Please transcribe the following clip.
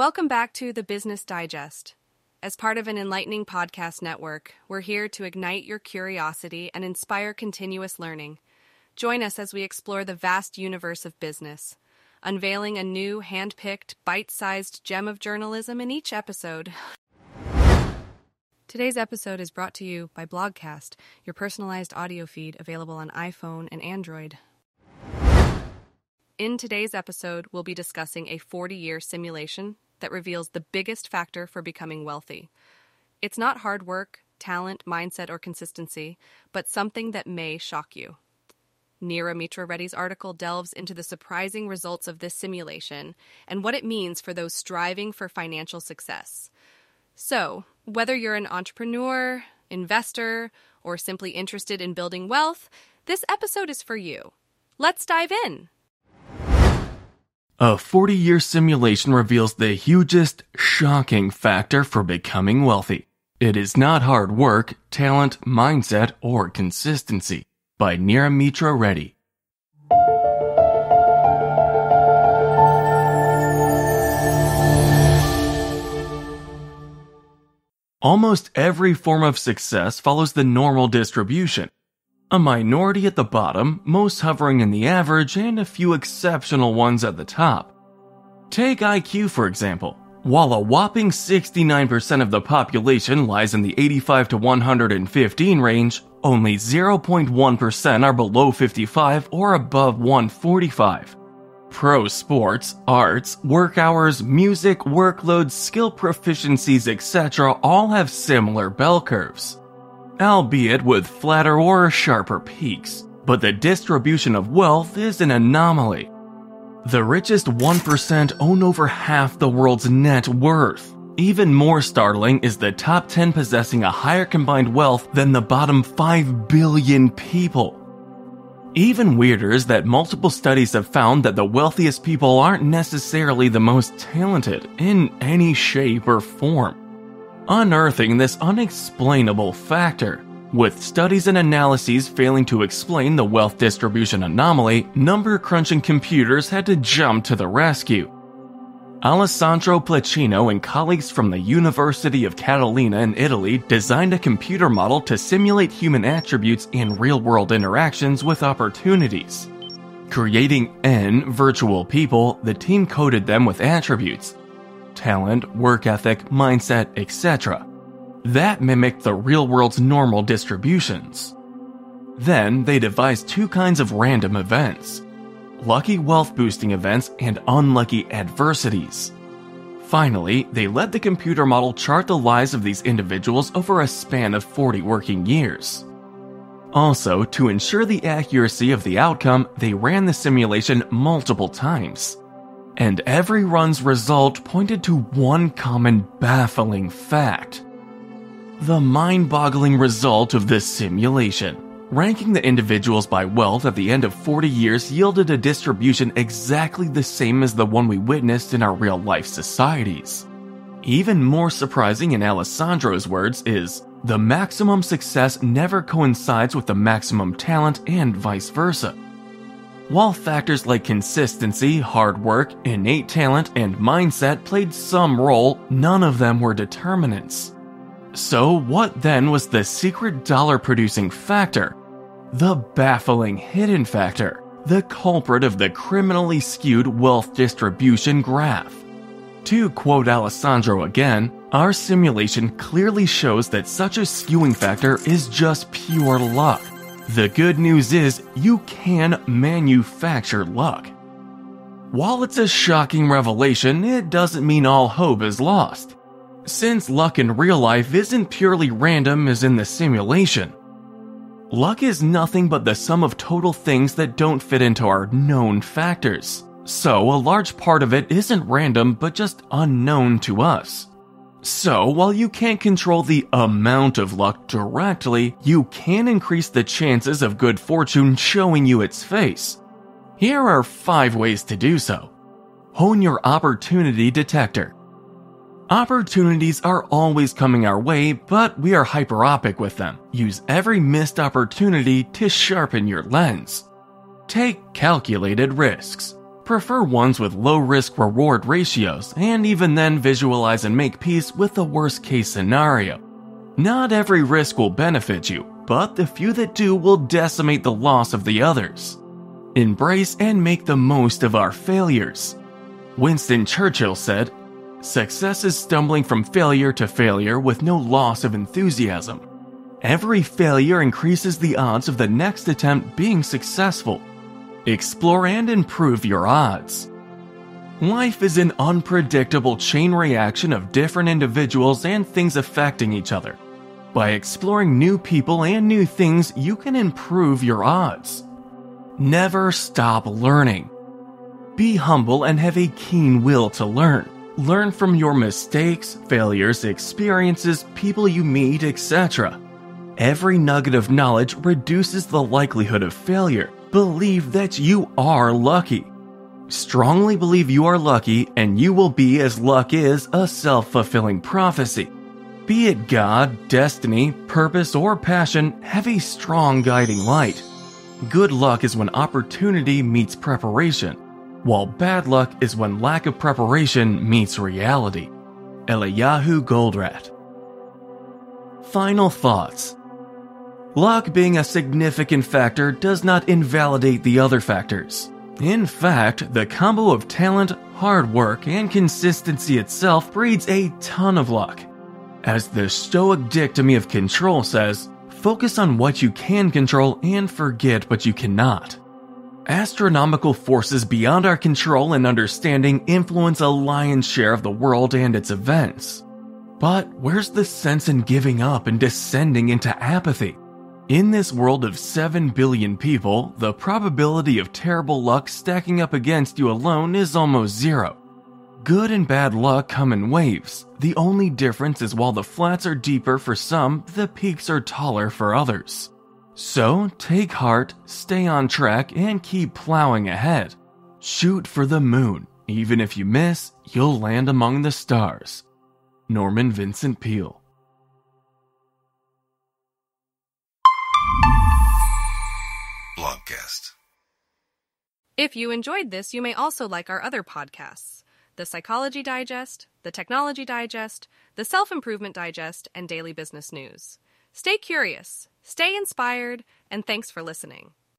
Welcome back to the Business Digest. As part of an enlightening podcast network, we're here to ignite your curiosity and inspire continuous learning. Join us as we explore the vast universe of business, unveiling a new, hand picked, bite sized gem of journalism in each episode. Today's episode is brought to you by Blogcast, your personalized audio feed available on iPhone and Android. In today's episode, we'll be discussing a 40 year simulation that reveals the biggest factor for becoming wealthy. It's not hard work, talent, mindset, or consistency, but something that may shock you. Neeramitra Reddy's article delves into the surprising results of this simulation and what it means for those striving for financial success. So, whether you're an entrepreneur, investor, or simply interested in building wealth, this episode is for you. Let's dive in. A 40 year simulation reveals the hugest, shocking factor for becoming wealthy. It is not hard work, talent, mindset, or consistency. By Neeramitra Reddy. Almost every form of success follows the normal distribution. A minority at the bottom, most hovering in the average, and a few exceptional ones at the top. Take IQ for example. While a whopping 69% of the population lies in the 85 to 115 range, only 0.1% are below 55 or above 145. Pro sports, arts, work hours, music, workloads, skill proficiencies, etc. all have similar bell curves, albeit with flatter or sharper peaks. But the distribution of wealth is an anomaly. The richest 1% own over half the world's net worth. Even more startling is the top 10 possessing a higher combined wealth than the bottom 5 billion people. Even weirder is that multiple studies have found that the wealthiest people aren't necessarily the most talented in any shape or form, unearthing this unexplainable factor. With studies and analyses failing to explain the wealth distribution anomaly, number crunching computers had to jump to the rescue. Alessandro Pluchino and colleagues from the University of Catania in Italy designed a computer model to simulate human attributes in real world interactions with opportunities. Creating N virtual people, the team coded them with attributes talent, work ethic, mindset, etc. That mimicked the real world's normal distributions. Then they devised two kinds of random events lucky wealth boosting events, and unlucky adversities. Finally, they let the computer model chart the lives of these individuals over a span of 40 working years. Also, to ensure the accuracy of the outcome, they ran the simulation multiple times. And every run's result pointed to one common baffling fact. The mind boggling result of this simulation. Ranking the individuals by wealth at the end of 40 years yielded a distribution exactly the same as the one we witnessed in our real life societies. Even more surprising in Alessandro's words is the maximum success never coincides with the maximum talent and vice versa. While factors like consistency, hard work, innate talent, and mindset played some role, none of them were determinants. So, what then was the secret dollar producing factor the baffling hidden factor, the culprit of the criminally skewed wealth distribution graph. To quote Alessandro again, our simulation clearly shows that such a skewing factor is just pure luck. The good news is you can manufacture luck. While it's a shocking revelation, it doesn't mean all hope is lost. Since luck in real life isn't purely random as in the simulation, Luck is nothing but the sum of total things that don't fit into our known factors. So, a large part of it isn't random but just unknown to us. So, while you can't control the amount of luck directly, you can increase the chances of good fortune showing you its face. Here are five ways to do so. Hone your opportunity detector. Opportunities are always coming our way, but we are hyperopic with them. Use every missed opportunity to sharpen your lens. Take calculated risks. Prefer ones with low risk reward ratios, and even then visualize and make peace with the worst case scenario. Not every risk will benefit you, but the few that do will decimate the loss of the others. Embrace and make the most of our failures. Winston Churchill said, Success is stumbling from failure to failure with no loss of enthusiasm. Every failure increases the odds of the next attempt being successful. Explore and improve your odds. Life is an unpredictable chain reaction of different individuals and things affecting each other. By exploring new people and new things, you can improve your odds. Never stop learning. Be humble and have a keen will to learn. Learn from your mistakes, failures, experiences, people you meet, etc. Every nugget of knowledge reduces the likelihood of failure. Believe that you are lucky. Strongly believe you are lucky, and you will be as luck is a self fulfilling prophecy. Be it God, destiny, purpose, or passion, have a strong guiding light. Good luck is when opportunity meets preparation while bad luck is when lack of preparation meets reality. Eliyahu Goldratt. Final thoughts. Luck being a significant factor does not invalidate the other factors. In fact, the combo of talent, hard work, and consistency itself breeds a ton of luck. As the Stoic dichotomy of control says, focus on what you can control and forget what you cannot. Astronomical forces beyond our control and understanding influence a lion's share of the world and its events. But where's the sense in giving up and descending into apathy? In this world of 7 billion people, the probability of terrible luck stacking up against you alone is almost zero. Good and bad luck come in waves. The only difference is while the flats are deeper for some, the peaks are taller for others. So take heart, stay on track, and keep plowing ahead. Shoot for the moon. Even if you miss, you'll land among the stars. Norman Vincent Peale. If you enjoyed this, you may also like our other podcasts The Psychology Digest, The Technology Digest, The Self Improvement Digest, and Daily Business News. Stay curious Stay inspired, and thanks for listening.